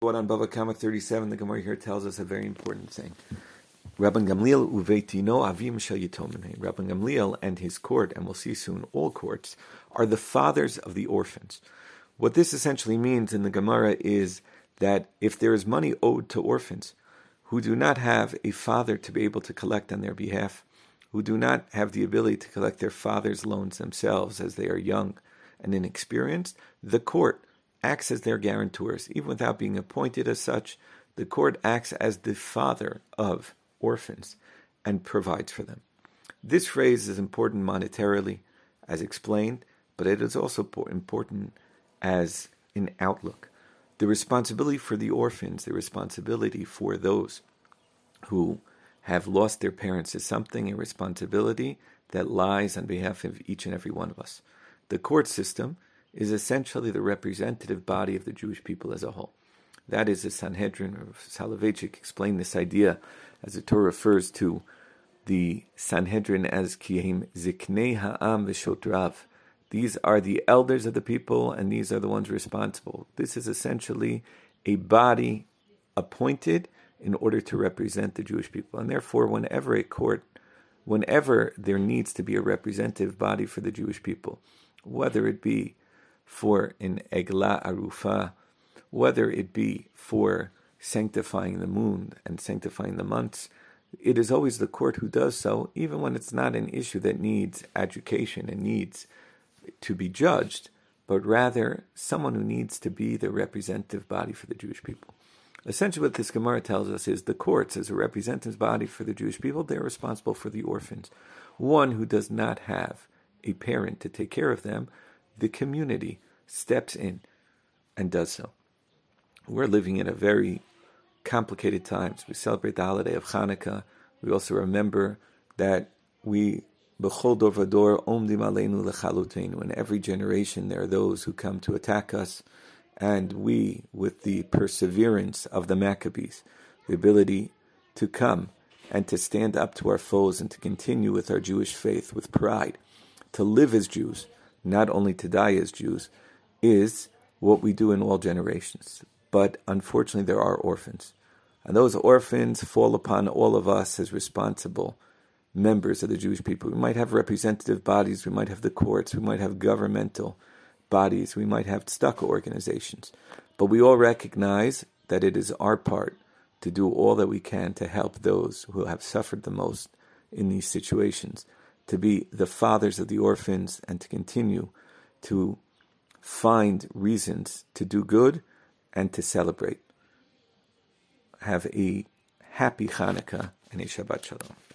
What on Bava Kama 37, the Gemara here tells us a very important thing. Rabban Gamliel uveitino avim shel yitomim. Rabban Gamliel and his court, and we'll see soon all courts, are the fathers of the orphans. What this essentially means in the Gemara is that if there is money owed to orphans who do not have a father to be able to collect on their behalf, who do not have the ability to collect their father's loans themselves as they are young and inexperienced, the court acts as their guarantors, even without being appointed as such. The court acts as the father of orphans and provides for them. This phrase is important monetarily, as explained, but it is also important as an outlook. The responsibility for the orphans, the responsibility for those who have lost their parents is something, a responsibility that lies on behalf of each and every one of us. The court system is essentially the representative body of the Jewish people as a whole. That is, the Sanhedrin, or Soloveitchik explained this idea as the Torah refers to the Sanhedrin as Kiyim Ziknei Ha'am V'Shotrav. These are the elders of the people, and these are the ones responsible. This is essentially a body appointed in order to represent the Jewish people. And therefore, whenever a court, whenever there needs to be a representative body for the Jewish people, whether it be for an Egla Arufa, whether it be for sanctifying the moon and sanctifying the months, it is always the court who does so, even when it's not an issue that needs education and needs to be judged, but rather someone who needs to be the representative body for the Jewish people. Essentially, what this Gemara tells us is the courts, as a representative body for the Jewish people, they're responsible for the orphans. One who does not have a parent to take care of them, the community steps in and does so. We're living in a very complicated times. We celebrate the holiday of Hanukkah. We also remember that we. In every generation, there are those who come to attack us, and we, with the perseverance of the Maccabees, the ability to come and to stand up to our foes and to continue with our Jewish faith with pride, to live as Jews, not only to die as Jews, is what we do in all generations. But unfortunately, there are orphans. And those orphans fall upon all of us as responsible members of the Jewish people. We might have representative bodies, we might have the courts, we might have governmental bodies, we might have stuck organizations. But we all recognize that it is our part to do all that we can to help those who have suffered the most in these situations, to be the fathers of the orphans, and to continue to find reasons to do good and to celebrate. Have a happy Hanukkah and a Shabbat Shalom.